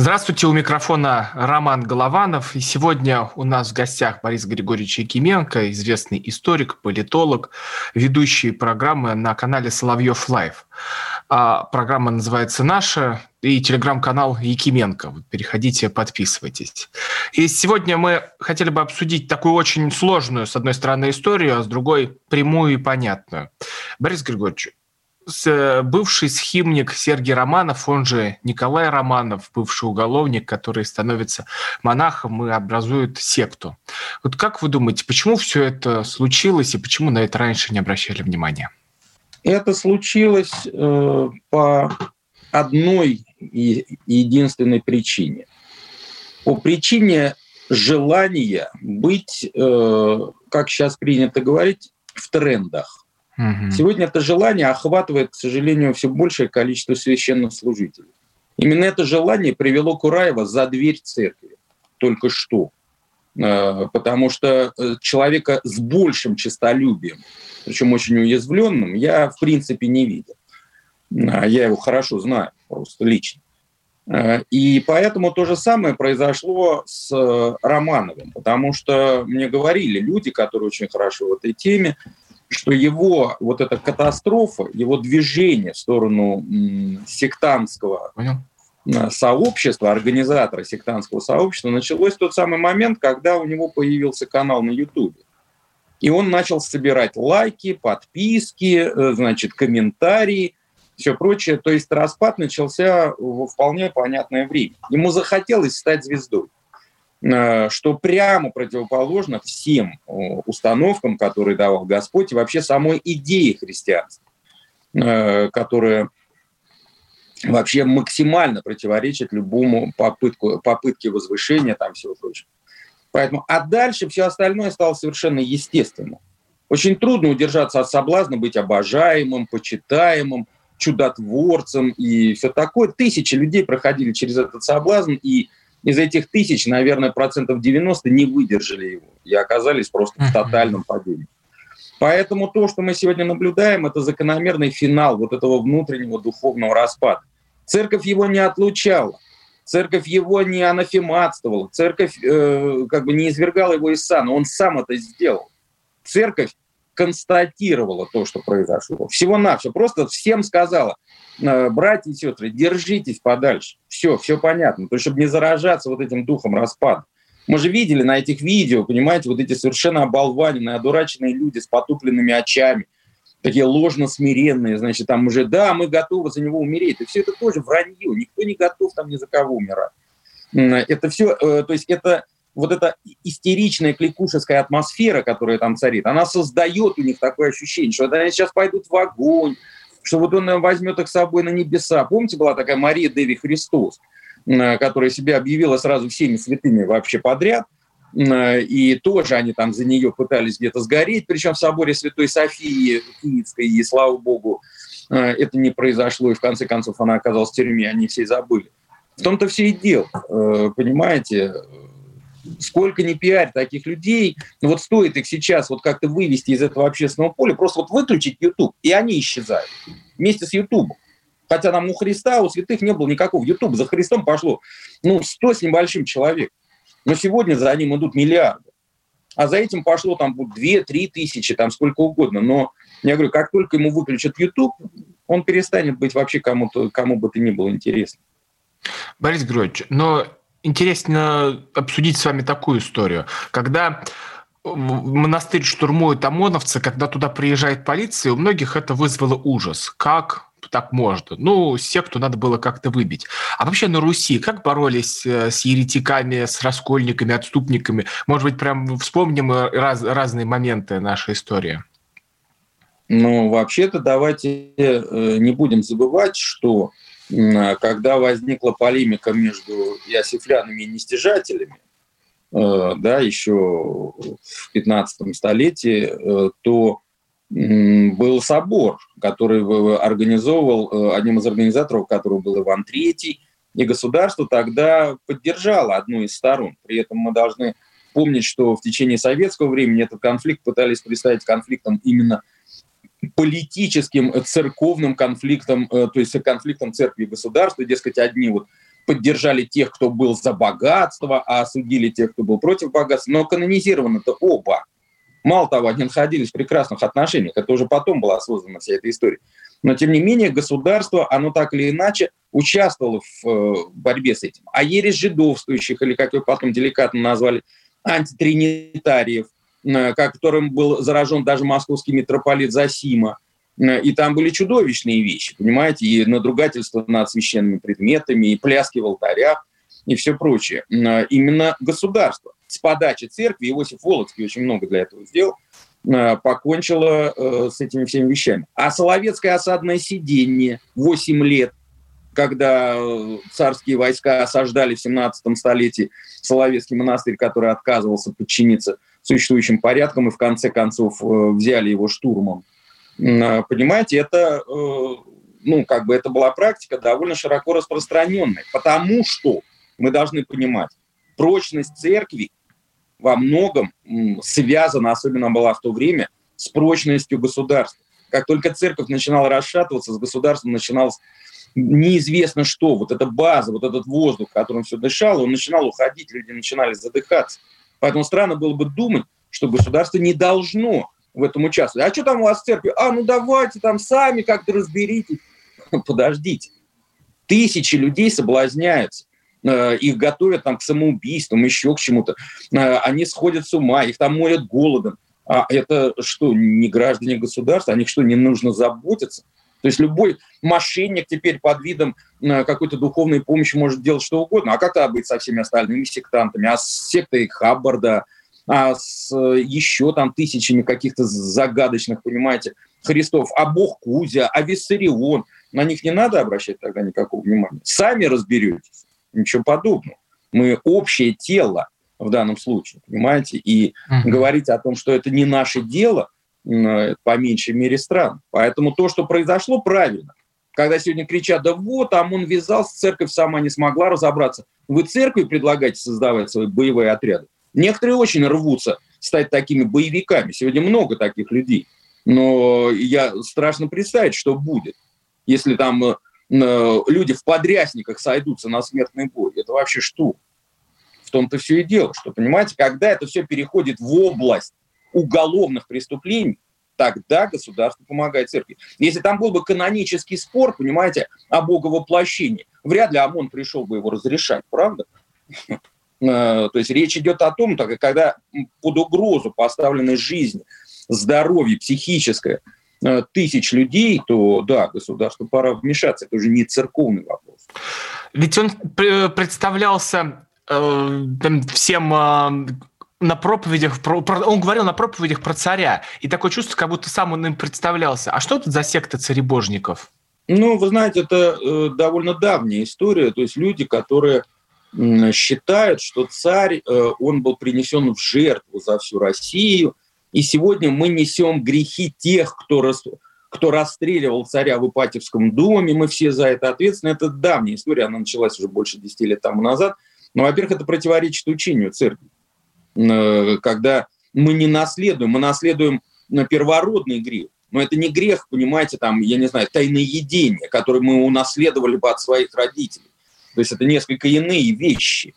Здравствуйте, у микрофона Роман Голованов. И сегодня у нас в гостях Борис Григорьевич Якименко, известный историк, политолог, ведущий программы на канале Соловьев Лайв. А программа называется «Наша» и телеграм-канал Якименко. Переходите, подписывайтесь. И сегодня мы хотели бы обсудить такую очень сложную, с одной стороны, историю, а с другой прямую и понятную. Борис Григорьевич, бывший схимник Сергей Романов, он же Николай Романов, бывший уголовник, который становится монахом и образует секту. Вот как вы думаете, почему все это случилось и почему на это раньше не обращали внимания? Это случилось э, по одной единственной причине. По причине желания быть, э, как сейчас принято говорить, в трендах. Угу. Сегодня это желание охватывает, к сожалению, все большее количество священнослужителей. Именно это желание привело Кураева за дверь церкви только что. Э, потому что э, человека с большим честолюбием, причем очень уязвленным, я в принципе не видел. А я его хорошо знаю, просто лично. Э, и поэтому то же самое произошло с Романовым, потому что мне говорили люди, которые очень хорошо в этой теме, что его вот эта катастрофа, его движение в сторону сектантского Понял. Э, сообщества, организатора сектантского сообщества, началось в тот самый момент, когда у него появился канал на YouTube. И он начал собирать лайки, подписки, э, значит, комментарии, все прочее. То есть распад начался во вполне понятное время. Ему захотелось стать звездой. Э, что прямо противоположно всем установкам, которые давал Господь, и вообще самой идее христианства, э, которая вообще максимально противоречит любому попытку, попытке возвышения там всего прочего. Поэтому, а дальше все остальное стало совершенно естественным. Очень трудно удержаться от соблазна быть обожаемым, почитаемым, чудотворцем и все такое. Тысячи людей проходили через этот соблазн, и из этих тысяч, наверное, процентов 90 не выдержали его и оказались просто в тотальном падении. Поэтому то, что мы сегодня наблюдаем, это закономерный финал вот этого внутреннего духовного распада. Церковь его не отлучала, церковь его не анафематствовала, церковь э, как бы не извергала его из сана, он сам это сделал. Церковь констатировала то, что произошло. Всего-навсего. Просто всем сказала, «Э, братья и сестры, держитесь подальше. Все, все понятно. То есть, чтобы не заражаться вот этим духом распада. Мы же видели на этих видео, понимаете, вот эти совершенно оболваненные, одураченные люди с потупленными очами, такие ложно-смиренные, значит, там уже, да, мы готовы за него умереть. И все это тоже вранье. Никто не готов там ни за кого умирать. Это все, э, то есть это вот эта истеричная кликушеская атмосфера, которая там царит, она создает у них такое ощущение, что они сейчас пойдут в огонь, что вот он возьмет их с собой на небеса. Помните, была такая Мария Деви Христос, которая себя объявила сразу всеми святыми вообще подряд, и тоже они там за нее пытались где-то сгореть, причем в соборе Святой Софии Киевской, и слава богу, это не произошло, и в конце концов она оказалась в тюрьме, они все забыли. В том-то все и дело, э, понимаете, сколько ни пиарь таких людей, вот стоит их сейчас вот как-то вывести из этого общественного поля, просто вот выключить YouTube, и они исчезают вместе с YouTube. Хотя нам у Христа, у святых не было никакого. YouTube за Христом пошло, ну, сто с небольшим человек. Но сегодня за ним идут миллиарды. А за этим пошло там две-три тысячи, там сколько угодно. Но я говорю, как только ему выключат YouTube, он перестанет быть вообще кому-то, кому бы то ни было интересно. Борис Григорьевич, но интересно обсудить с вами такую историю. Когда монастырь штурмуют ОМОНовцы, когда туда приезжает полиция, у многих это вызвало ужас. Как так можно? Ну, секту надо было как-то выбить. А вообще на Руси как боролись э, с еретиками, с раскольниками, отступниками? Может быть, прям вспомним э, раз, разные моменты нашей истории? Ну, вообще-то давайте э, не будем забывать, что когда возникла полемика между иосифлянами и нестяжателями, э, да, еще в 15 столетии, э, то был собор, который организовывал, одним из организаторов которого был Иван III, и государство тогда поддержало одну из сторон. При этом мы должны помнить, что в течение советского времени этот конфликт пытались представить конфликтом именно политическим, э, церковным конфликтом, э, то есть конфликтом церкви и государства. Дескать, одни вот поддержали тех, кто был за богатство, а осудили тех, кто был против богатства. Но канонизированы-то оба. Мало того, они находились в прекрасных отношениях. Это уже потом была создана вся эта история. Но, тем не менее, государство, оно так или иначе участвовало в э, борьбе с этим. А ересь жидовствующих, или как ее потом деликатно назвали, антитринитариев – которым был заражен даже московский митрополит Засима. Э, и там были чудовищные вещи, понимаете, и надругательство над священными предметами, и пляски в алтарях, и все прочее. Э, именно государство с подачи церкви, Иосиф Володский очень много для этого сделал, покончило с этими всеми вещами. А Соловецкое осадное сидение 8 лет, когда царские войска осаждали в 17 столетии Соловецкий монастырь, который отказывался подчиниться существующим порядком и в конце концов э, взяли его штурмом. А, понимаете, это, э, ну, как бы это была практика довольно широко распространенная, потому что мы должны понимать, прочность церкви во многом связана, особенно была в то время, с прочностью государства. Как только церковь начинала расшатываться, с государством начиналось неизвестно что, вот эта база, вот этот воздух, которым все дышало, он начинал уходить, люди начинали задыхаться. Поэтому странно было бы думать, что государство не должно в этом участвовать. А что там у вас в церкви? А, ну давайте там сами как-то разберитесь. Подождите. Тысячи людей соблазняются. Э, их готовят там к самоубийствам, еще к чему-то. Э, они сходят с ума, их там морят голодом. А это что, не граждане государства? О них что, не нужно заботиться? То есть любой мошенник теперь под видом э, какой-то духовной помощи может делать что угодно. А как тогда быть со всеми остальными сектантами? А с сектой Хаббарда, а с э, еще там тысячами каких-то загадочных, понимаете, Христов, а Бог Кузя, а Виссарион. На них не надо обращать тогда никакого внимания. Сами разберетесь. Ничего подобного. Мы общее тело в данном случае, понимаете? И uh-huh. говорить о том, что это не наше дело – по меньшей мере стран. Поэтому то, что произошло, правильно. Когда сегодня кричат, да вот, там он ввязался, церковь сама не смогла разобраться. Вы церкви предлагаете создавать свои боевые отряды. Некоторые очень рвутся стать такими боевиками. Сегодня много таких людей. Но я страшно представить, что будет, если там э, люди в подрясниках сойдутся на смертный бой. Это вообще что? В том-то все и дело, что, понимаете, когда это все переходит в область уголовных преступлений, тогда государство помогает церкви. Если там был бы канонический спор, понимаете, о боговоплощении, вряд ли ОМОН пришел бы его разрешать, правда? Э, то есть речь идет о том, когда под угрозу поставлены жизнь, здоровье, психическое э, тысяч людей, то да, государству пора вмешаться. Это уже не церковный вопрос. Ведь он представлялся э, всем на проповедях, про, про, он говорил на проповедях про царя, и такое чувство, как будто сам он им представлялся. А что это за секта царебожников? Ну, вы знаете, это э, довольно давняя история. То есть люди, которые считают, что царь, э, он был принесен в жертву за всю Россию, и сегодня мы несем грехи тех, кто, рас, кто расстреливал царя в Ипатьевском доме, мы все за это ответственны. Это давняя история, она началась уже больше 10 лет тому назад. Но, во-первых, это противоречит учению церкви. Э, когда мы не наследуем, мы наследуем э, первородный грех. Но это не грех, понимаете, там, я не знаю, тайноедение, которое мы унаследовали бы от своих родителей. То есть это несколько иные вещи,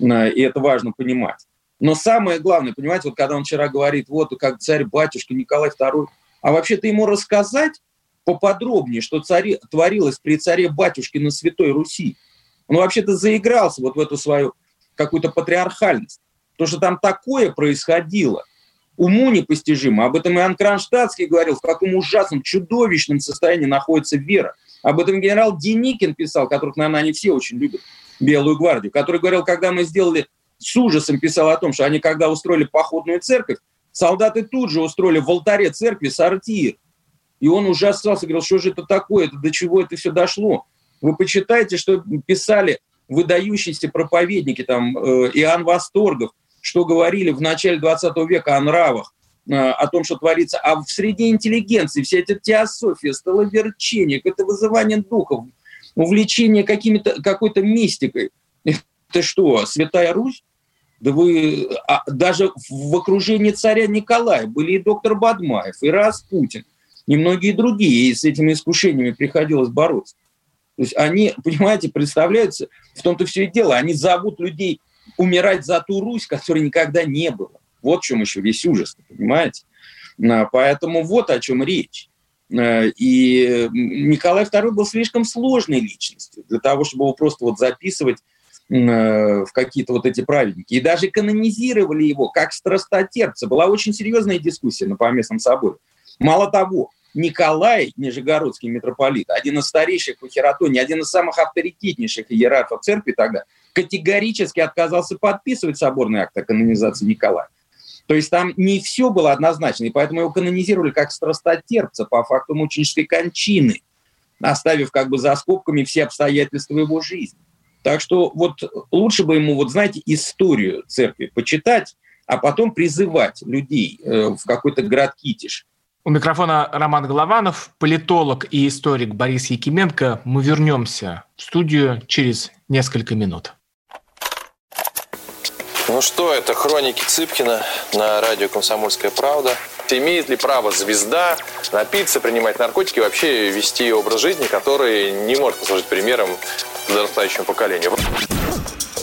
э, и это важно понимать. Но самое главное, понимаете, вот когда он вчера говорит, вот как царь-батюшка Николай II, а вообще-то ему рассказать поподробнее, что цари, творилось при царе-батюшке на Святой Руси. Он вообще-то заигрался вот в эту свою какую-то патриархальность. То, что там такое происходило, уму непостижимо. Об этом Иоанн Кронштадтский говорил, в каком ужасном, чудовищном состоянии находится вера. Об этом генерал Деникин писал, которых, наверное, они все очень любят, Белую гвардию, который говорил, когда мы сделали, с ужасом писал о том, что они, когда устроили походную церковь, солдаты тут же устроили в алтаре церкви сортир. И он ужасался, говорил, что же это такое, до чего это все дошло. Вы почитайте, что писали выдающиеся проповедники, там, э, Иоанн Восторгов, что говорили в начале 20 века о нравах, э, о том, что творится. А в среде интеллигенции вся эта теософия, столоверчение, это вызывание духов, увлечение какой-то мистикой. Это что, Святая Русь? Да вы а, даже в окружении царя Николая были и доктор Бадмаев, и Распутин, и многие другие, и с этими искушениями приходилось бороться. То есть они, понимаете, представляются, в том-то все и дело, они зовут людей умирать за ту Русь, которой никогда не было. Вот в чем еще весь ужас, понимаете? А, поэтому вот о чем речь. А, и Николай II был слишком сложной личностью для того, чтобы его просто вот записывать в какие-то вот эти праведники. И даже канонизировали его как страстотерпца. Была очень серьезная дискуссия на Поместном соборе. Мало того, Николай, нижегородский митрополит, один из старейших в Хератоне, один из самых авторитетнейших иерархов церкви тогда, категорически отказался подписывать соборный акт о канонизации Николая. То есть там не все было однозначно, и поэтому его канонизировали как страстотерпца по факту мученической кончины, оставив как бы за скобками все обстоятельства его жизни. Так что вот лучше бы ему, вот знаете, историю церкви почитать, а потом призывать людей э, в какой-то град Китиш у микрофона Роман Голованов, политолог и историк Борис Якименко. Мы вернемся в студию через несколько минут. Ну что, это хроники Цыпкина на радио «Комсомольская правда». Имеет ли право звезда напиться, принимать наркотики, вообще вести образ жизни, который не может послужить примером подрастающему поколению?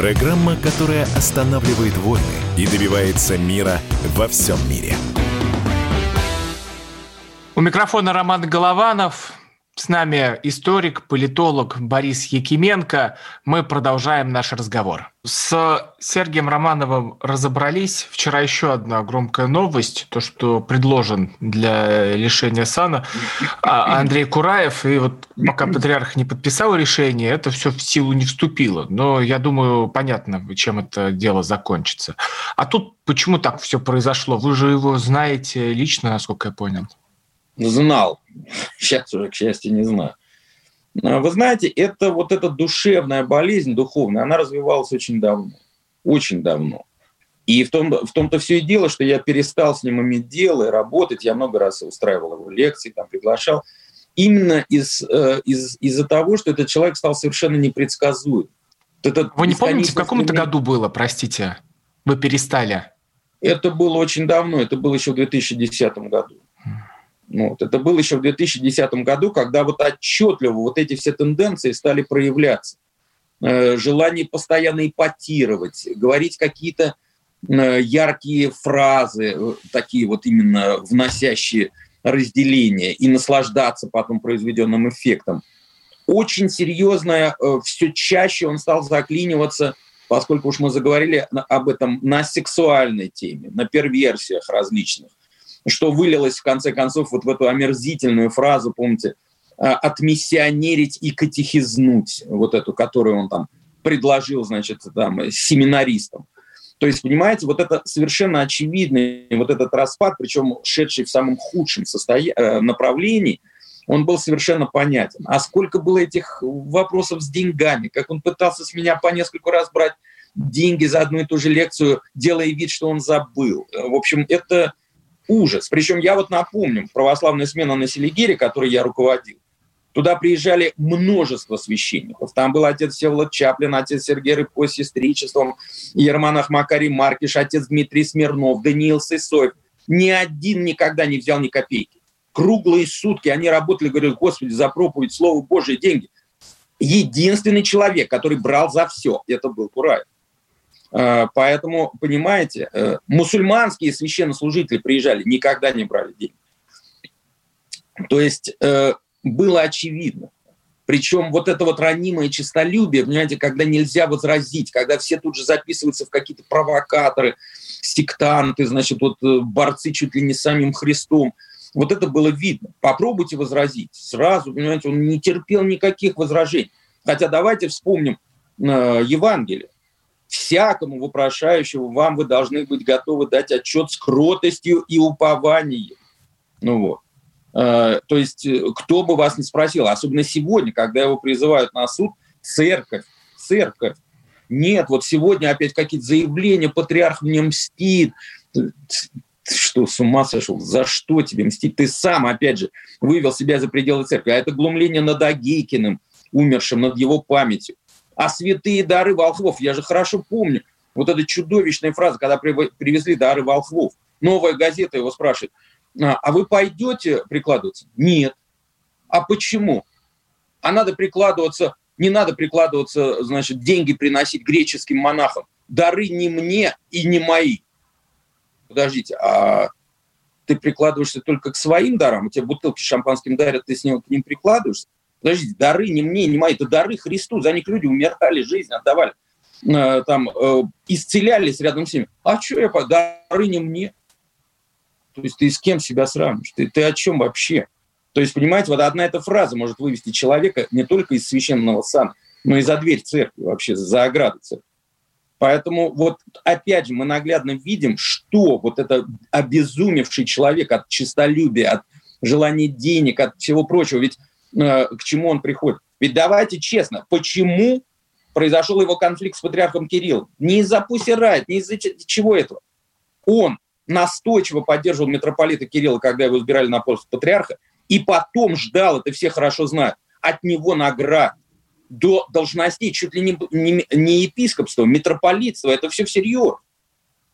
программа, которая останавливает войны и добивается мира во всем мире. У микрофона Роман Голованов. С нами историк, политолог Борис Якименко. Мы продолжаем наш разговор. С Сергеем Романовым разобрались. Вчера еще одна громкая новость, то, что предложен для лишения сана а Андрей Кураев. И вот пока патриарх не подписал решение, это все в силу не вступило. Но я думаю, понятно, чем это дело закончится. А тут почему так все произошло? Вы же его знаете лично, насколько я понял знал. Сейчас уже, к счастью, не знаю. А, вы знаете, это вот эта душевная болезнь, духовная, она развивалась очень давно. Очень давно. И в, том, в том-то все и дело, что я перестал с ним иметь дело и работать. Я много раз устраивал его лекции, там, приглашал. Именно из, э, из, из-за того, что этот человек стал совершенно непредсказуем. Этот Вы не помните, в каком это году было, простите? Вы перестали? Это было очень давно, это было еще в 2010 году. Ну вот. Это было еще в 2010 году, когда вот отчетливо вот эти все тенденции стали проявляться. Э, желание постоянно ипотировать, говорить какие-то э, яркие фразы, э, такие вот именно вносящие разделение и наслаждаться потом произведенным эффектом. Очень серьезное, все чаще он стал заклиниваться, поскольку уж мы заговорили об этом, на сексуальной теме, на перверсиях различных что вылилось в конце концов вот в эту омерзительную фразу, помните, а, отмиссионерить и катехизнуть, вот эту, которую он там предложил, значит, там, семинаристам. То есть, понимаете, вот это совершенно очевидный, вот этот распад, причем шедший в самом худшем состоя... Э, направлении, он был совершенно понятен. А сколько было этих вопросов с деньгами, как он пытался с меня по нескольку раз брать деньги за одну и ту же лекцию, делая вид, что он забыл. В общем, это ужас. Причем я вот напомню, православная смена на Селигере, которой я руководил, туда приезжали множество священников. Там был отец Всеволод Чаплин, отец Сергей Рыбко с сестричеством, Ерманах Макарий Маркиш, отец Дмитрий Смирнов, Даниил Сысоев. ни один никогда не взял ни копейки. Круглые сутки они работали, говорили, Господи, за проповедь, Слово Божие, деньги. Единственный человек, который брал за все, это был Кураев. Э, поэтому, понимаете, э, мусульманские священнослужители приезжали, никогда не брали деньги. То есть э, было очевидно. Причем вот это вот ранимое честолюбие, понимаете, когда нельзя возразить, когда все тут же записываются в какие-то провокаторы, сектанты, значит, вот борцы чуть ли не самим Христом. Вот это было видно. Попробуйте возразить. Сразу, понимаете, он не терпел никаких возражений. Хотя давайте вспомним э, Евангелие всякому вопрошающему вам вы должны быть готовы дать отчет с кротостью и упованием. Ну вот. Э, то есть э, кто бы вас не спросил, особенно сегодня, когда его призывают на суд, церковь, церковь. Нет, вот сегодня опять какие-то заявления, патриарх мне мстит. Ты что, с ума сошел? За что тебе мстить? Ты сам, опять же, вывел себя за пределы церкви. А это глумление над Агейкиным, умершим, над его памятью а святые дары волхвов. Я же хорошо помню вот эта чудовищная фраза, когда привезли дары волхвов. Новая газета его спрашивает, «А, а вы пойдете прикладываться? Нет. А почему? А надо прикладываться, не надо прикладываться, значит, деньги приносить греческим монахам. Дары не мне и не мои. Подождите, а ты прикладываешься только к своим дарам? У тебя бутылки шампанским дарят, ты с ним, к ним прикладываешься? Подождите, дары не мне, не мои, это дары Христу. За них люди умирали, жизнь отдавали. Э, там э, исцелялись рядом с ними. А что я, дары не мне? То есть ты с кем себя сравниваешь? Ты, ты о чем вообще? То есть, понимаете, вот одна эта фраза может вывести человека не только из священного сана, но и за дверь церкви вообще, за ограду церкви. Поэтому вот опять же мы наглядно видим, что вот это обезумевший человек от честолюбия, от желания денег, от всего прочего. Ведь к чему он приходит. Ведь давайте честно, почему произошел его конфликт с патриархом Кириллом? Не из-за Пусирайт, не из-за чего этого. Он настойчиво поддерживал митрополита Кирилла, когда его избирали на пост патриарха, и потом ждал, это все хорошо знают, от него наград до должностей, чуть ли не, не, не епископства, митрополитства, это все всерьез.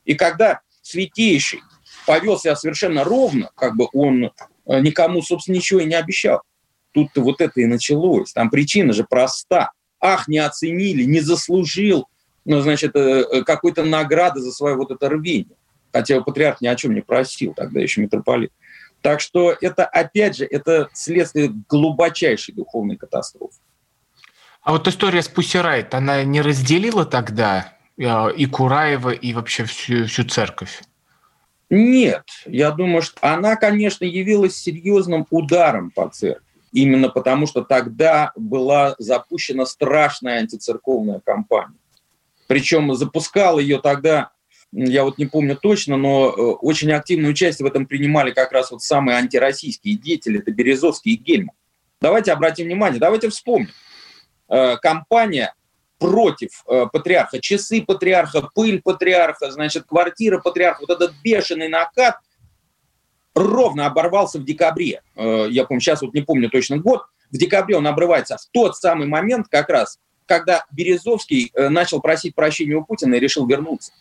И когда святейший повел себя совершенно ровно, как бы он э, никому, собственно, ничего и не обещал, Тут-то вот это и началось. Там причина же проста. Ах, не оценили, не заслужил, ну, значит, э, э, какой-то награды за свое вот это рвение. Хотя патриарх ни о чем не просил, тогда еще митрополит. Так что это, опять же, это следствие глубочайшей духовной катастрофы. А вот история с Пусирайт, она не разделила тогда э, и Кураева, и вообще всю, всю церковь? Нет, я думаю, что она, конечно, явилась серьезным ударом по церкви именно потому, что тогда была запущена страшная антицерковная кампания. Причем запускал ее тогда, я вот не помню точно, но э, очень активное участие в этом принимали как раз вот самые антироссийские деятели, это Березовский и Гельман. Давайте обратим внимание, давайте вспомним. Э, кампания против э, патриарха, часы патриарха, пыль патриарха, значит, квартира патриарха, вот этот бешеный накат – ровно оборвался в декабре. Э, я помню, сейчас вот не помню точно год. В декабре он обрывается в тот самый момент как раз, когда Березовский э, начал просить прощения у Путина и решил вернуться.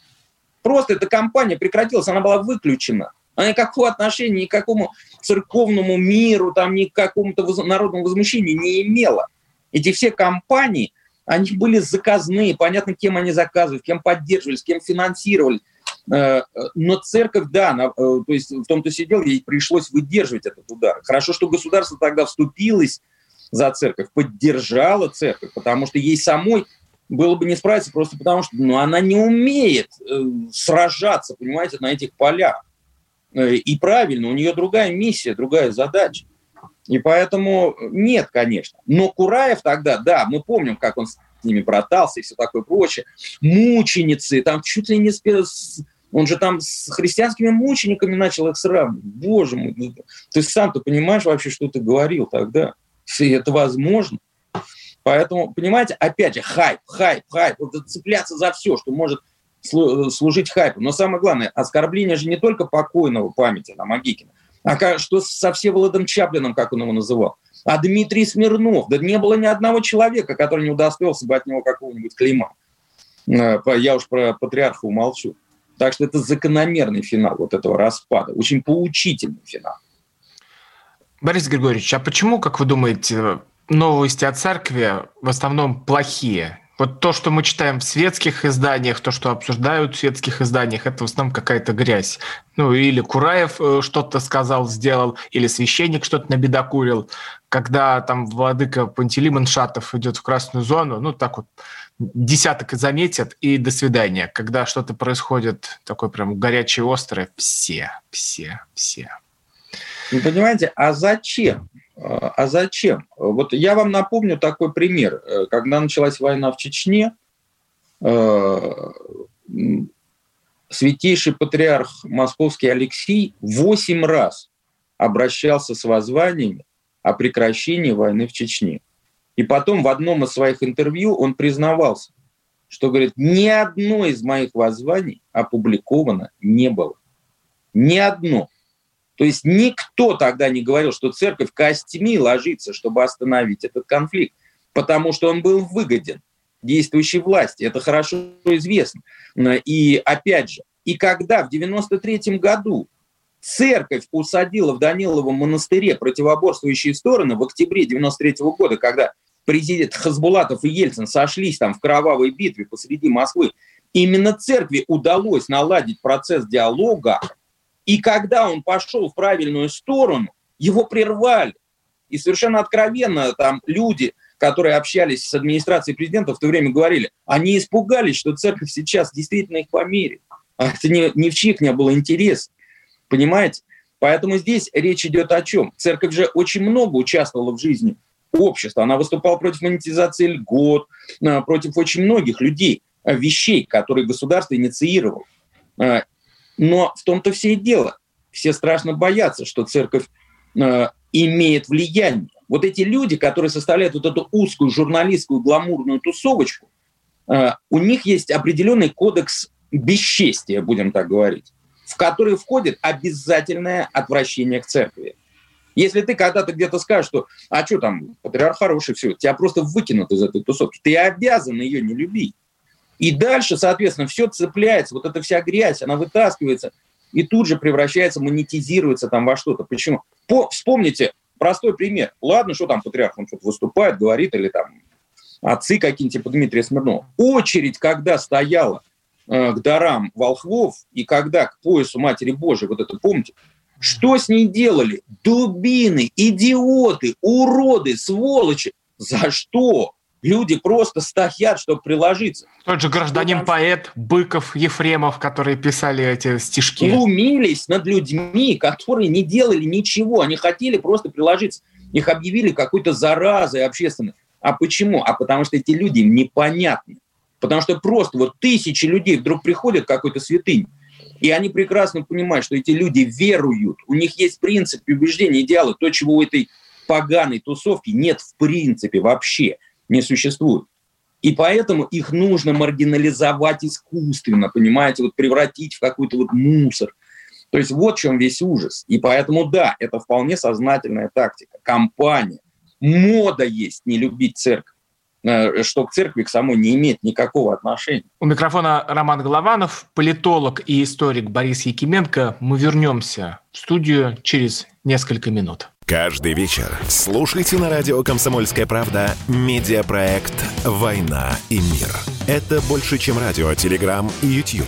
Просто эта кампания прекратилась, она была выключена. Она никакого отношения ни к какому церковному миру, там, ни к какому-то народному возмущению не имела. Эти все кампании, они были заказные, понятно, кем они заказывают, кем поддерживались, кем финансировали. Э, но церковь, да, она, э, то есть в том-то сидел, ей пришлось выдерживать этот удар. Хорошо, что государство тогда вступилось за церковь, поддержало церковь, потому что ей самой было бы не справиться просто потому, что ну, она не умеет э, сражаться, понимаете, на этих полях. И правильно, у нее другая миссия, другая задача. И поэтому нет, конечно. Но Кураев тогда, да, мы помним, как он с ними братался и все такое прочее. Мученицы, там чуть ли не с, он же там с христианскими мучениками начал их сравнивать. Боже мой, ну, ты сам-то понимаешь вообще, что ты говорил тогда? Если это возможно. Поэтому, понимаете, опять же, хайп, хайп, хайп. Вот цепляться за все, что может служить хайпу. Но самое главное, оскорбление же не только покойного памяти на Магикина, а что со Всеволодом Чаплином, как он его называл. А Дмитрий Смирнов, да не было ни одного человека, который не удостоился бы от него какого-нибудь клейма. Э, я уж про патриарха умолчу. Так что это закономерный финал вот этого распада, очень поучительный финал. Борис Григорьевич, а почему, как вы думаете, новости о церкви в основном плохие? Вот то, что мы читаем в светских изданиях, то, что обсуждают в светских изданиях, это в основном какая-то грязь. Ну, или Кураев э, что-то сказал, сделал, или священник что-то набедокурил. Когда там владыка Пантелеймон Шатов идет в красную зону, ну, так вот, десяток заметят, и до свидания. Когда что-то происходит такое прям горячее, острое, все, все, все. Вы понимаете, а зачем? А зачем? Вот я вам напомню такой пример. Когда началась война в Чечне, э, святейший патриарх московский Алексей восемь раз обращался с воззваниями о прекращении войны в Чечне. И потом в одном из своих интервью он признавался, что, говорит, ни одно из моих воззваний опубликовано не было. Ни одно. То есть никто тогда не говорил, что церковь костями ложится, чтобы остановить этот конфликт, потому что он был выгоден действующей власти. Это хорошо известно. И опять же, и когда в 93 году церковь усадила в Даниловом монастыре противоборствующие стороны в октябре 93 года, когда президент Хасбулатов и Ельцин сошлись там в кровавой битве посреди Москвы, именно церкви удалось наладить процесс диалога, и когда он пошел в правильную сторону, его прервали. И совершенно откровенно там люди, которые общались с администрацией президента в то время говорили, они испугались, что церковь сейчас действительно их померит. А это ни, ни в чьих не было интерес. Понимаете? Поэтому здесь речь идет о чем? Церковь же очень много участвовала в жизни общества. Она выступала против монетизации льгот, а, против очень многих людей, а, вещей, которые государство инициировало. Но в том-то все и дело. Все страшно боятся, что церковь э, имеет влияние. Вот эти люди, которые составляют вот эту узкую журналистскую гламурную тусовочку, э, у них есть определенный кодекс бесчестия, будем так говорить, в который входит обязательное отвращение к церкви. Если ты когда-то где-то скажешь, что а что там, патриарх хороший, все, тебя просто выкинут из этой тусовки, ты обязан ее не любить. И дальше, соответственно, все цепляется, вот эта вся грязь, она вытаскивается и тут же превращается, монетизируется там во что-то. Почему? По, вспомните простой пример. Ладно, что там патриарх, он что-то выступает, говорит, или там отцы какие-нибудь, типа Дмитрия Смирнова. Очередь, когда стояла э, к дарам волхвов, и когда к поясу Матери Божией, вот это помните, что с ней делали? Дубины, идиоты, уроды, сволочи. За что? люди просто стоят, чтобы приложиться. Тот же гражданин-поэт Быков, Ефремов, которые писали эти стишки. Глумились над людьми, которые не делали ничего, они хотели просто приложиться. Их объявили какой-то заразой общественной. А почему? А потому что эти люди непонятны. Потому что просто вот тысячи людей вдруг приходят к какой-то святыне, и они прекрасно понимают, что эти люди веруют, у них есть принцип, убеждения, идеалы, то, чего у этой поганой тусовки нет в принципе вообще не существует. И поэтому их нужно маргинализовать искусственно, понимаете, вот превратить в какой-то вот мусор. То есть вот в чем весь ужас. И поэтому, да, это вполне сознательная тактика. Компания. Мода есть не любить церковь что к церкви к самой не имеет никакого отношения. У микрофона Роман Голованов, политолог и историк Борис Якименко. Мы вернемся в студию через несколько минут. Каждый вечер слушайте на радио «Комсомольская правда» медиапроект «Война и мир». Это больше, чем радио, телеграм и YouTube.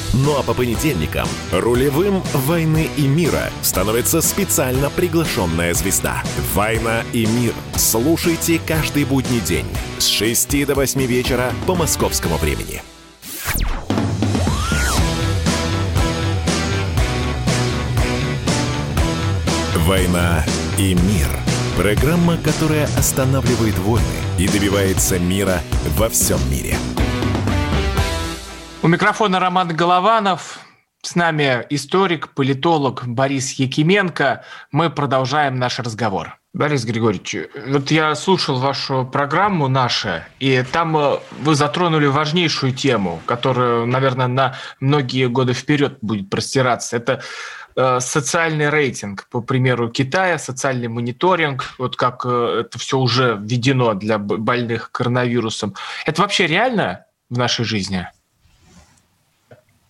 Ну а по понедельникам рулевым «Войны и мира» становится специально приглашенная звезда. «Война и мир». Слушайте каждый будний день с 6 до 8 вечера по московскому времени. «Война и мир» – программа, которая останавливает войны и добивается мира во всем мире – у микрофона Роман Голованов. С нами историк, политолог Борис Якименко. Мы продолжаем наш разговор. Борис Григорьевич, вот я слушал вашу программу «Наша», и там э, вы затронули важнейшую тему, которая, наверное, на многие годы вперед будет простираться. Это э, социальный рейтинг, по примеру Китая, социальный мониторинг, вот как э, это все уже введено для больных коронавирусом. Это вообще реально в нашей жизни?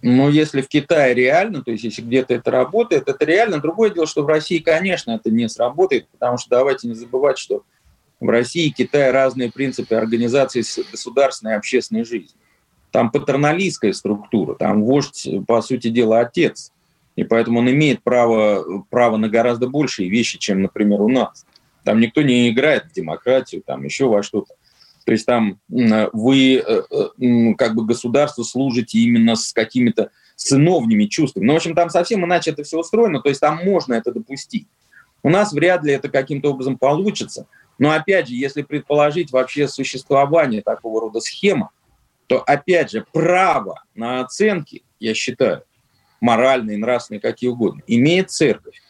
Но если в Китае реально, то есть если где-то это работает, это реально. Другое дело, что в России, конечно, это не сработает, потому что давайте не забывать, что в России и Китае разные принципы организации государственной и общественной жизни. Там патерналистская структура, там вождь, по сути дела, отец. И поэтому он имеет право, право на гораздо большие вещи, чем, например, у нас. Там никто не играет в демократию, там еще во что-то. То есть там вы э, э, как бы государство служите именно с какими-то сыновними чувствами. Ну, в общем, там совсем иначе это все устроено, то есть там можно это допустить. У нас вряд ли это каким-то образом получится. Но опять же, если предположить вообще существование такого рода схемы, то опять же право на оценки, я считаю, моральные, нравственные, какие угодно, имеет церковь.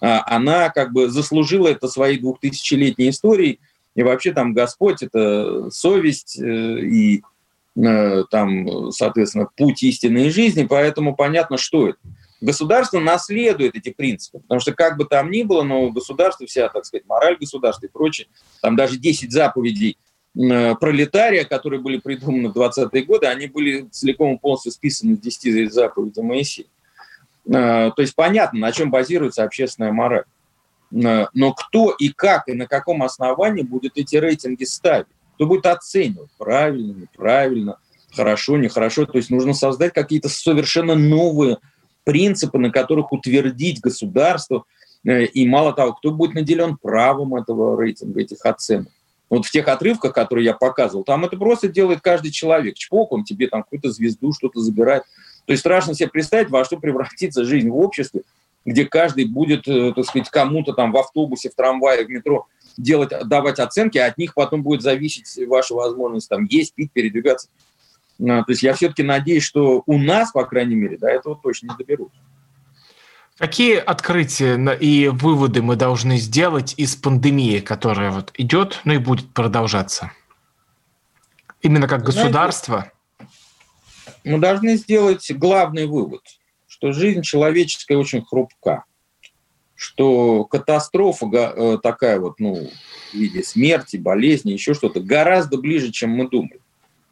А, она как бы заслужила это своей двухтысячелетней историей, и вообще там Господь – это совесть э, и э, там, соответственно, путь истинной жизни, поэтому понятно, что это. Государство наследует эти принципы, потому что как бы там ни было, но государство, вся, так сказать, мораль государства и прочее, там даже 10 заповедей э, пролетария, которые были придуманы в 20-е годы, они были целиком и полностью списаны в 10 заповедей Моисея. То есть понятно, на чем базируется общественная мораль. Э, но кто и как, и на каком основании будет эти рейтинги ставить? Кто будет оценивать, правильно, неправильно, хорошо, нехорошо? То есть нужно создать какие-то совершенно новые принципы, на которых утвердить государство. Э, и мало того, кто будет наделен правом этого рейтинга, этих оценок. Вот в тех отрывках, которые я показывал, там это просто делает каждый человек. Чпок, он тебе там какую-то звезду, что-то забирает. То есть страшно себе представить, во что превратится жизнь в обществе, где каждый будет, э, так сказать, кому-то там в автобусе, в трамвае, в метро делать, давать оценки, а от них потом будет зависеть ваша возможность там есть, пить, передвигаться. А, то есть я все-таки надеюсь, что у нас, по крайней мере, до этого точно не доберут. Какие открытия и выводы мы должны сделать из пандемии, которая вот идет, ну и будет продолжаться? Именно как государство? мы должны сделать главный вывод – что жизнь человеческая очень хрупка, что катастрофа э, такая вот, ну, в виде смерти, болезни, еще что-то, гораздо ближе, чем мы думали.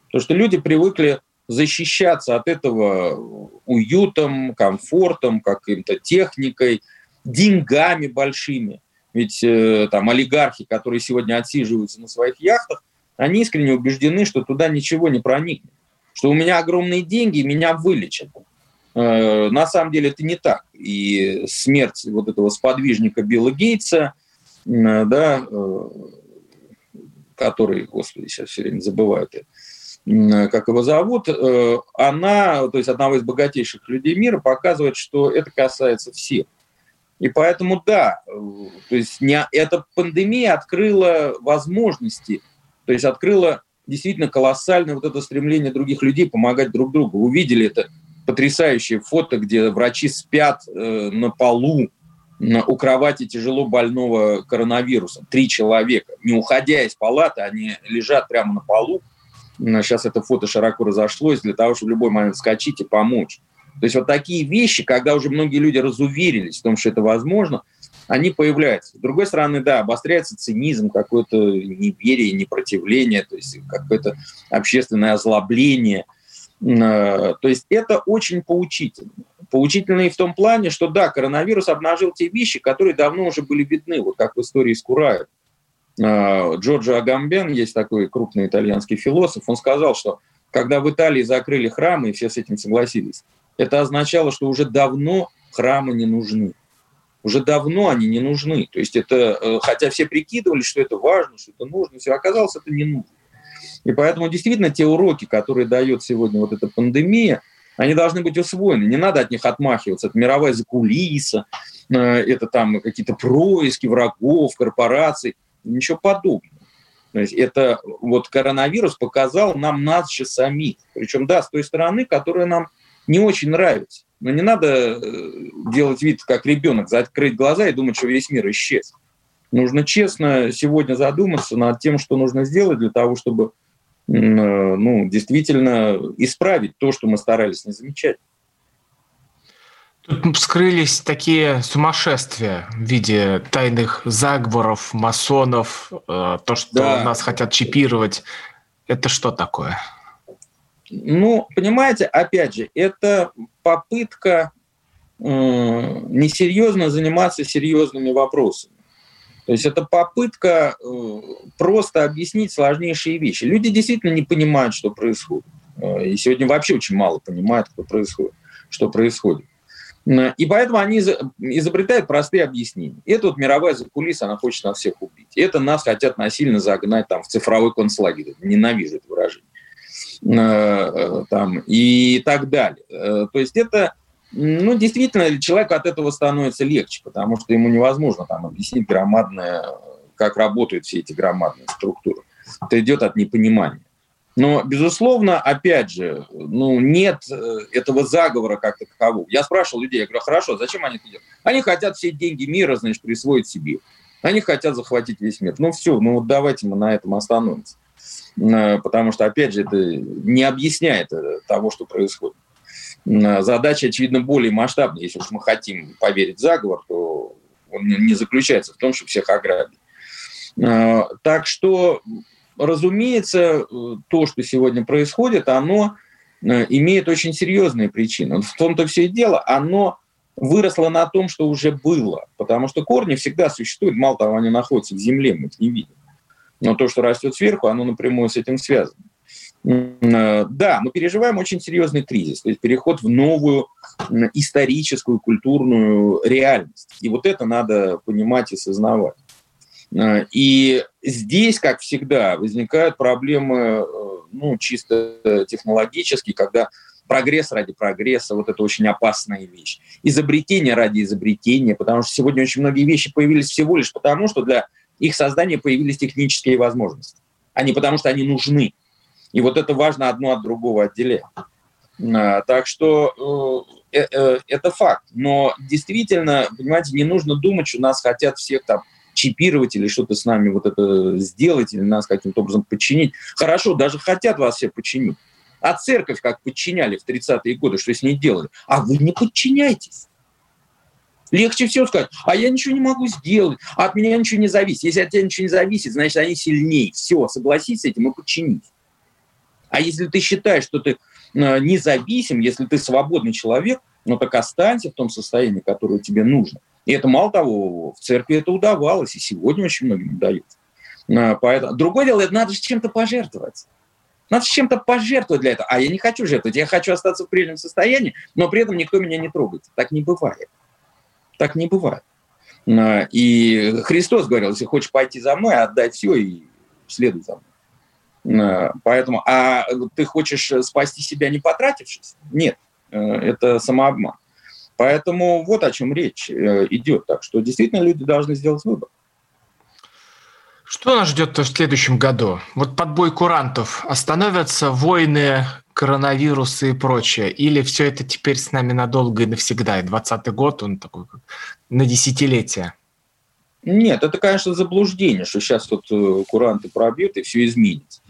Потому что люди привыкли защищаться от этого уютом, комфортом, каким-то техникой, деньгами большими. Ведь э, там олигархи, которые сегодня отсиживаются на своих яхтах, они искренне убеждены, что туда ничего не проникнет. Что у меня огромные деньги, меня вылечат. Э, на самом деле это не так. И смерть вот этого сподвижника Билла Гейтса, да, э, который, господи, сейчас все время забываю это, как его зовут, э, она, то есть одного из богатейших людей мира, показывает, что это касается всех. И поэтому, да, то есть не, эта пандемия открыла возможности, то есть открыла действительно колоссальное вот это стремление других людей помогать друг другу. Увидели это потрясающее фото, где врачи спят э, на полу на, у кровати тяжело больного коронавирусом. Три человека. Не уходя из палаты, они лежат прямо на полу. Сейчас это фото широко разошлось для того, чтобы в любой момент вскочить и помочь. То есть вот такие вещи, когда уже многие люди разуверились в том, что это возможно, они появляются. С другой стороны, да, обостряется цинизм, какое-то неверие, непротивление, то есть какое-то общественное озлобление. Э, то есть это очень поучительно. Поучительно и в том плане, что да, коронавирус обнажил те вещи, которые давно уже были видны, вот как в истории с Кураем. Э, Джорджо Агамбен, есть такой крупный итальянский философ, он сказал, что когда в Италии закрыли храмы, и все с этим согласились, это означало, что уже давно храмы не нужны уже давно они не нужны. То есть это, э, хотя все прикидывали, что это важно, что это нужно, все оказалось, это не нужно. И поэтому действительно те уроки, которые дает сегодня вот эта пандемия, они должны быть усвоены. Не надо от них отмахиваться. Это мировая закулиса, э, это там какие-то происки врагов, корпораций, ничего подобного. То есть это вот коронавирус показал нам нас же самих. Причем, да, с той стороны, которая нам не очень нравится. Но не надо э, делать вид, как ребенок, закрыть глаза и думать, что весь мир исчез. Нужно честно сегодня задуматься над тем, что нужно сделать для того, чтобы ну, действительно исправить то, что мы старались не замечать. Тут вскрылись такие сумасшествия в виде тайных заговоров, масонов, э, то, что да. нас хотят чипировать. Это что такое? Ну, понимаете, опять же, это попытка э, несерьезно заниматься серьезными вопросами. То есть это попытка э, просто объяснить сложнейшие вещи. Люди действительно не понимают, что происходит. Э, и сегодня вообще очень мало понимают, что происходит. Что происходит. И поэтому они изобретают простые объяснения. Это вот мировая закулиса, она хочет нас всех убить. Это нас хотят насильно загнать там, в цифровой концлагерь. Ненавижу это выражение. Э, там, и так далее. То есть это, ну, действительно, человеку от этого становится легче, потому что ему невозможно там объяснить громадное, как работают все эти громадные структуры. Это идет от непонимания. Но, безусловно, опять же, ну, нет э, этого заговора как такового. Я спрашивал людей, я говорю, хорошо, зачем они это делают? Они хотят все деньги мира, значит, присвоить себе. Они хотят захватить весь мир. Ну все, ну вот давайте мы на этом остановимся. Э, потому что, опять же, это не объясняет э, того, что происходит. Э, задача, очевидно, более масштабная. Если уж мы хотим поверить в заговор, то он не заключается в том, чтобы всех ограбить. Так что, разумеется, то, что сегодня происходит, оно имеет очень серьезные причины. В том-то все и дело, оно выросло на том, что уже было. Потому что корни всегда существуют, мало того, они находятся в земле, мы их не видим. Но то, что растет сверху, оно напрямую с этим связано. Э, да, мы переживаем очень серьезный кризис, то есть переход в новую историческую, культурную реальность. И вот это надо понимать и сознавать. Э, и здесь, как всегда, возникают проблемы э, ну, чисто технологические, когда прогресс ради прогресса, вот это очень опасная вещь. Изобретение ради изобретения, потому что сегодня очень многие вещи появились всего лишь потому, что для их создания появились технические возможности, а не потому, что они нужны. И вот это важно одно от другого отделять. А, так что э, э, э, это факт. Но действительно, понимаете, не нужно думать, что нас хотят всех там чипировать или что-то с нами вот это сделать, или нас каким-то образом подчинить. Хорошо, даже хотят вас все подчинить. А церковь как подчиняли в 30-е годы, что с ней делали? А вы не подчиняйтесь. Легче всего сказать, а я ничего не могу сделать, а от меня ничего не зависит. Если от тебя ничего не зависит, значит, они сильнее. Все, согласись с этим и подчинись. А если ты считаешь, что ты э, независим, если ты свободный человек, ну так останься в том состоянии, которое тебе нужно. И это мало того, в церкви это удавалось, и сегодня очень многим удается. Э, поэтому... Другое дело, это надо же чем-то пожертвовать. Надо чем-то пожертвовать для этого. А я не хочу жертвовать, я хочу остаться в прежнем состоянии, но при этом никто меня не трогает. Так не бывает. Так не бывает. А, и Христос говорил, если хочешь пойти за мной, отдай все и следуй за мной. А, поэтому, а ты хочешь спасти себя, не потратившись? Нет, э, это самообман. Поэтому вот о чем речь э, идет. Так что действительно люди должны сделать выбор. Что нас ждет в следующем году? Вот подбой курантов. Остановятся войны коронавирусы и прочее? Или все это теперь с нами надолго и навсегда? И 20 год, он такой на десятилетие? Нет, это, конечно, заблуждение, что сейчас вот э, куранты пробьют и все изменится.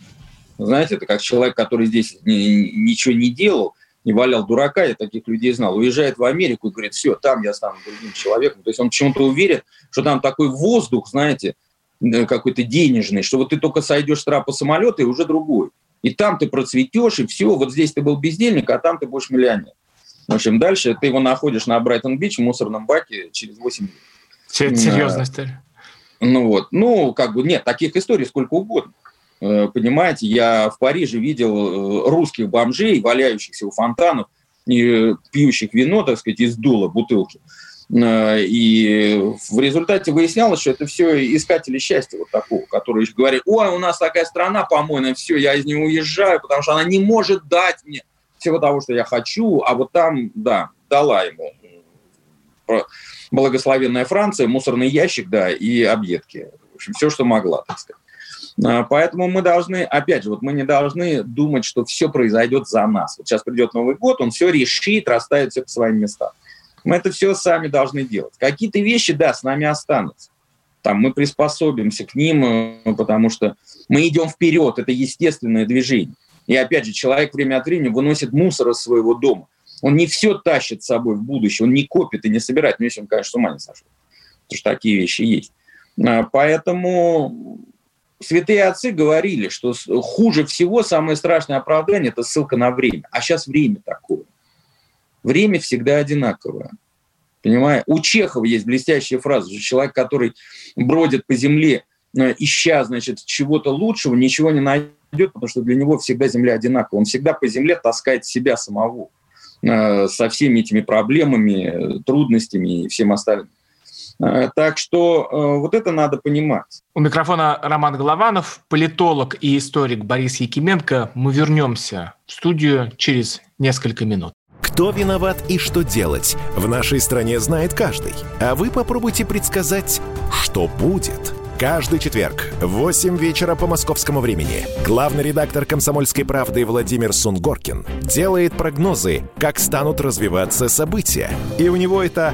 Знаете, это как человек, который здесь ничего не делал, не валял дурака, я таких людей знал, уезжает в Америку и говорит, все, там я стану другим человеком. То есть он почему-то уверен, что там такой воздух, знаете, э, какой-то денежный, что вот ты только сойдешь с трапа самолета и уже другой. И там ты процветешь, и все, вот здесь ты был бездельник, а там ты будешь миллионер. В общем, дальше ты его находишь на Брайтон-Бич в мусорном баке через 8 лет. Серьезная история. Ну вот, ну, как бы, нет, таких историй сколько угодно. Э, понимаете, я в Париже видел э, русских бомжей, валяющихся у фонтанов, и пьющих вино, так сказать, из дула бутылки. Э, и в результате выяснялось, что это все искатели счастья вот такого, которые говорят, ой, у нас такая страна помойная, все, я из нее уезжаю, потому что она не может дать мне всего того, что я хочу, а вот там, да, дала ему благословенная Франция, мусорный ящик, да, и объедки. В общем, все, что могла, так сказать. А, поэтому мы должны, опять же, вот мы не должны думать, что все произойдет за нас. Вот сейчас придет Новый год, он все решит, расставит все по своим местам. Мы это все сами должны делать. Какие-то вещи, да, с нами останутся. Там мы приспособимся к ним, э, потому что мы идем вперед, это естественное движение. И опять же, человек время от времени выносит мусор из своего дома. Он не все тащит с собой в будущее, он не копит и не собирает, ну, если он, конечно, с ума не сошел. Потому что такие вещи есть. А, поэтому святые отцы говорили, что хуже всего, самое страшное оправдание – это ссылка на время. А сейчас время такое. Время всегда одинаковое. Понимаешь? У Чехова есть блестящая фраза, что человек, который бродит по земле, э, ища, значит, чего-то лучшего, ничего не найдет, потому что для него всегда земля одинакова. Он всегда по земле таскает себя самого э, со всеми этими проблемами, трудностями и всем остальным. Э, так что э, вот это надо понимать. У микрофона Роман Голованов, политолог и историк Борис Якименко. Мы вернемся в студию через несколько минут. Кто виноват и что делать, в нашей стране знает каждый. А вы попробуйте предсказать, что будет – Каждый четверг в 8 вечера по московскому времени главный редактор «Комсомольской правды» Владимир Сунгоркин делает прогнозы, как станут развиваться события. И у него это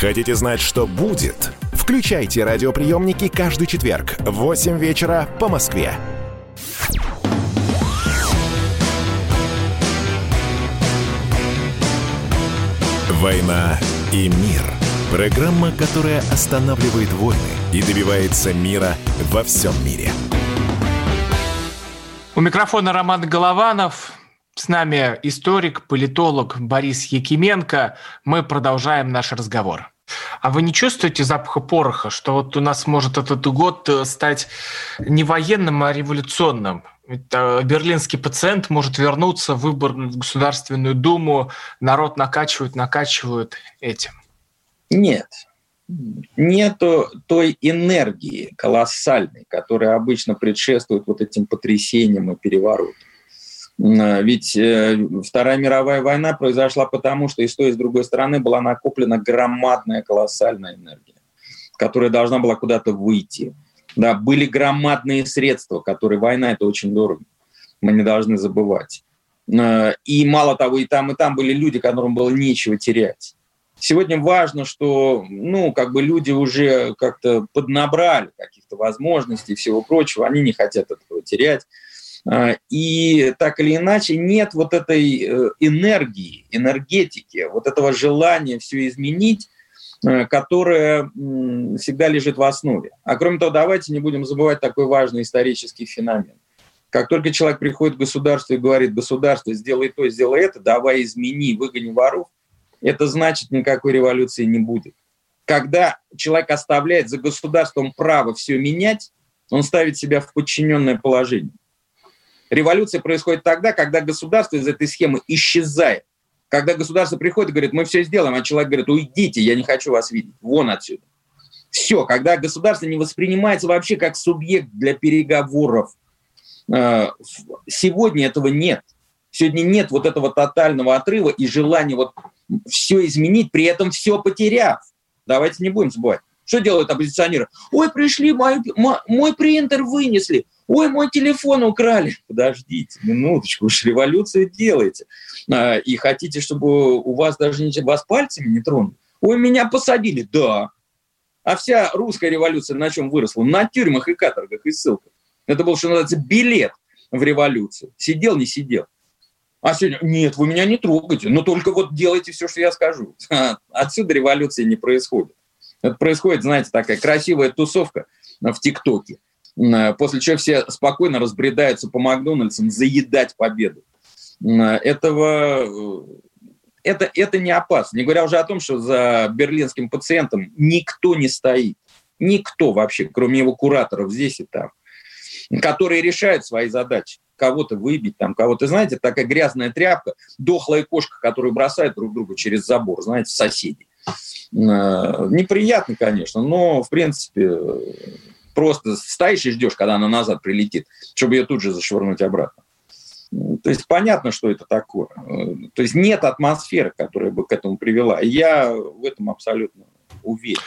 Хотите знать, что будет? Включайте радиоприемники каждый четверг в 8 вечера по Москве. «Война и мир» – программа, которая останавливает войны и добивается мира во всем мире. У микрофона Роман Голованов. С нами историк, политолог Борис Якименко. Мы продолжаем наш разговор. А вы не чувствуете запаха пороха, что вот у нас может этот год э, стать не военным, а революционным? Э, берлинский пациент может вернуться в выбор в Государственную Думу, народ накачивают, накачивают этим. Нет, нету той энергии колоссальной, которая обычно предшествует вот этим потрясениям и переворотам. А, ведь э, Вторая мировая война произошла потому, что и с той, и с другой стороны была накоплена громадная, колоссальная энергия, которая должна была куда-то выйти. Да, были громадные средства, которые война – это очень дорого. Мы не должны забывать. А, и мало того, и там, и там были люди, которым было нечего терять. Сегодня важно, что ну, как бы люди уже как-то поднабрали каких-то возможностей и всего прочего, они не хотят этого терять. А, и так или иначе нет вот этой э, энергии, энергетики, вот этого желания все изменить, э, которое всегда лежит в основе. А кроме того, давайте не будем забывать такой важный исторический феномен. Как только человек приходит в государство и говорит, государство, сделай то, сделай это, давай измени, выгони воров, это значит, никакой революции не будет. Когда человек оставляет за государством право все менять, он ставит себя в подчиненное положение. Революция происходит тогда, когда государство из этой схемы исчезает. Когда государство приходит и говорит, мы все сделаем, а человек говорит, уйдите, я не хочу вас видеть, вон отсюда. Все, когда государство не воспринимается вообще как субъект для переговоров. Э, сегодня этого нет. Сегодня нет вот этого тотального отрыва и желания вот все изменить, при этом все потеряв. Давайте не будем забывать. Что делают оппозиционеры? Ой, пришли, мой, мой принтер вынесли. Ой, мой телефон украли. Подождите, минуточку, уж революцию делаете. А, и хотите, чтобы у вас даже не, вас пальцами не тронули? Ой, меня посадили. Да. А вся русская революция на чем выросла? На тюрьмах и каторгах и ссылках. Это был, что называется, билет в революцию. Сидел, не сидел. А сегодня, нет, вы меня не трогайте, но только вот делайте все, что я скажу. Отсюда революция не происходит. Это происходит, знаете, такая красивая тусовка в ТикТоке, после чего все спокойно разбредаются по Макдональдсам заедать победу. Этого э, это, это не опасно. Не говоря уже о том, что за берлинским пациентом никто не стоит. Никто вообще, кроме его кураторов здесь и там, которые решают свои задачи. Кого-то выбить, там, кого-то, знаете, такая грязная тряпка, дохлая кошка, которую бросают друг друга через забор, знаете, соседи. Э, неприятно, конечно, но, в принципе, просто стоишь и ждешь, когда она назад прилетит, чтобы ее тут же зашвырнуть обратно. То есть понятно, что это такое. То есть нет атмосферы, которая бы к этому привела. я в этом абсолютно уверен.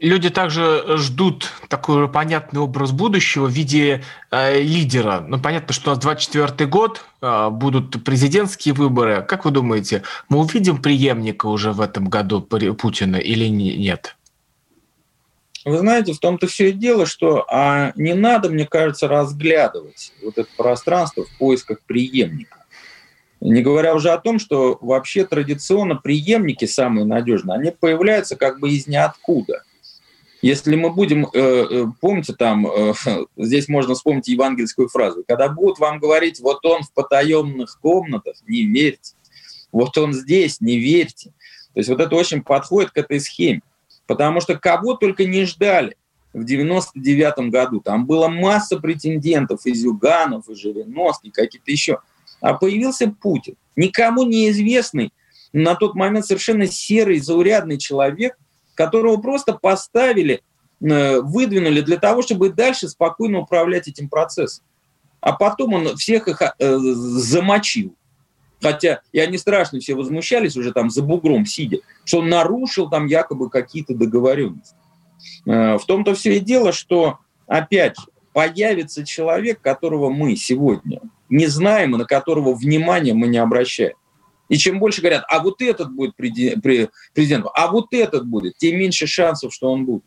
Люди также ждут такой понятный образ будущего в виде э, лидера. Ну, понятно, что у нас 24 год, э, будут президентские выборы. Как вы думаете, мы увидим преемника уже в этом году Путина или нет? Вы знаете, в том-то все и дело, что а не надо, мне кажется, разглядывать вот это пространство в поисках преемника. Не говоря уже о том, что вообще традиционно преемники самые надежные, они появляются как бы из ниоткуда – если мы будем, э, э, помните, там, э, здесь можно вспомнить евангельскую фразу, когда будут вам говорить, вот он в потаенных комнатах, не верьте, вот он здесь, не верьте. То есть вот это очень подходит к этой схеме, потому что кого только не ждали в 99 году, там была масса претендентов, и Зюганов, и Жириновский, какие-то еще, а появился Путин, никому неизвестный, на тот момент совершенно серый, заурядный человек – которого просто поставили, э, выдвинули для того, чтобы дальше спокойно управлять этим процессом. А потом он всех их э, замочил. Хотя и они страшно все возмущались уже там за бугром сидя, что он нарушил там якобы какие-то договоренности. Э, в том-то все и дело, что опять появится человек, которого мы сегодня не знаем и на которого внимания мы не обращаем. И чем больше говорят, а вот этот будет президентом, а вот этот будет, тем меньше шансов, что он будет.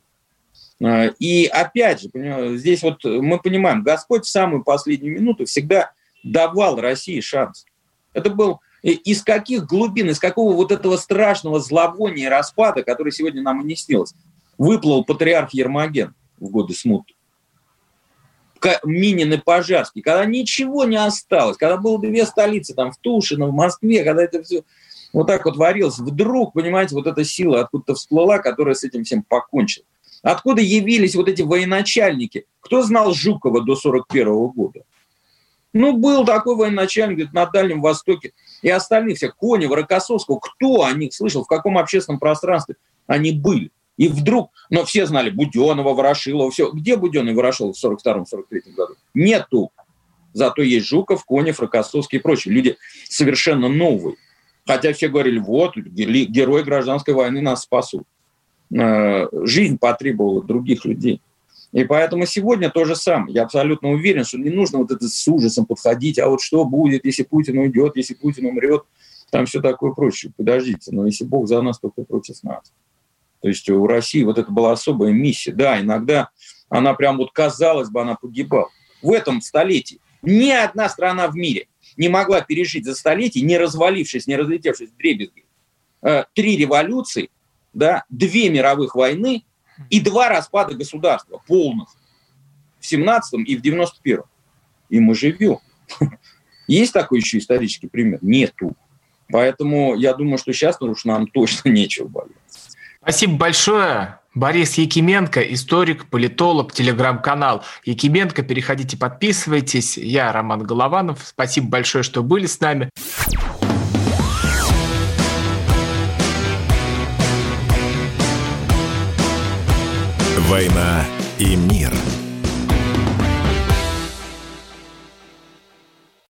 А, и опять же, здесь вот мы понимаем, Господь в самую последнюю минуту всегда давал России шанс. Это был из каких глубин, из какого вот этого страшного зловония и распада, который сегодня нам и не снилось, выплыл патриарх Ермоген в годы смуты. Минин и Пожарский, когда ничего не осталось, когда было две столицы, там, в Тушино, в Москве, когда это все вот так вот варилось, вдруг, понимаете, вот эта сила откуда-то всплыла, которая с этим всем покончила. Откуда явились вот эти военачальники? Кто знал Жукова до 41 года? Ну, был такой военачальник говорит, на Дальнем Востоке. И остальные все, Конева, Рокоссовского, кто о них слышал, в каком общественном пространстве они были? И вдруг, но все знали Буденова, Ворошилова, все. Где Буденный Ворошилов в 42-43 году? Нету. Зато есть Жуков, Конев, Рокоссовский и прочие. Люди совершенно новые. Хотя все говорили, вот, герои гражданской войны нас спасут. Э, жизнь потребовала других людей. И поэтому сегодня то же самое. Я абсолютно уверен, что не нужно вот это с ужасом подходить, а вот что будет, если Путин уйдет, если Путин умрет, там все такое прочее. Подождите, но если Бог за нас, то кто против нас? То есть у России вот это была особая миссия. Да, иногда она прям вот казалось бы, она погибала. В этом столетии ни одна страна в мире не могла пережить за столетие, не развалившись, не разлетевшись в дребезги, э, три революции, да, две мировых войны и два распада государства полных в 17 и в 91-м. И мы живем. Есть такой еще исторический пример? Нету. Поэтому я думаю, что сейчас уж нам точно нечего бояться. Спасибо большое. Борис Якименко, историк, политолог, телеграм-канал Якименко. Переходите, подписывайтесь. Я Роман Голованов. Спасибо большое, что были с нами. «Война и мир».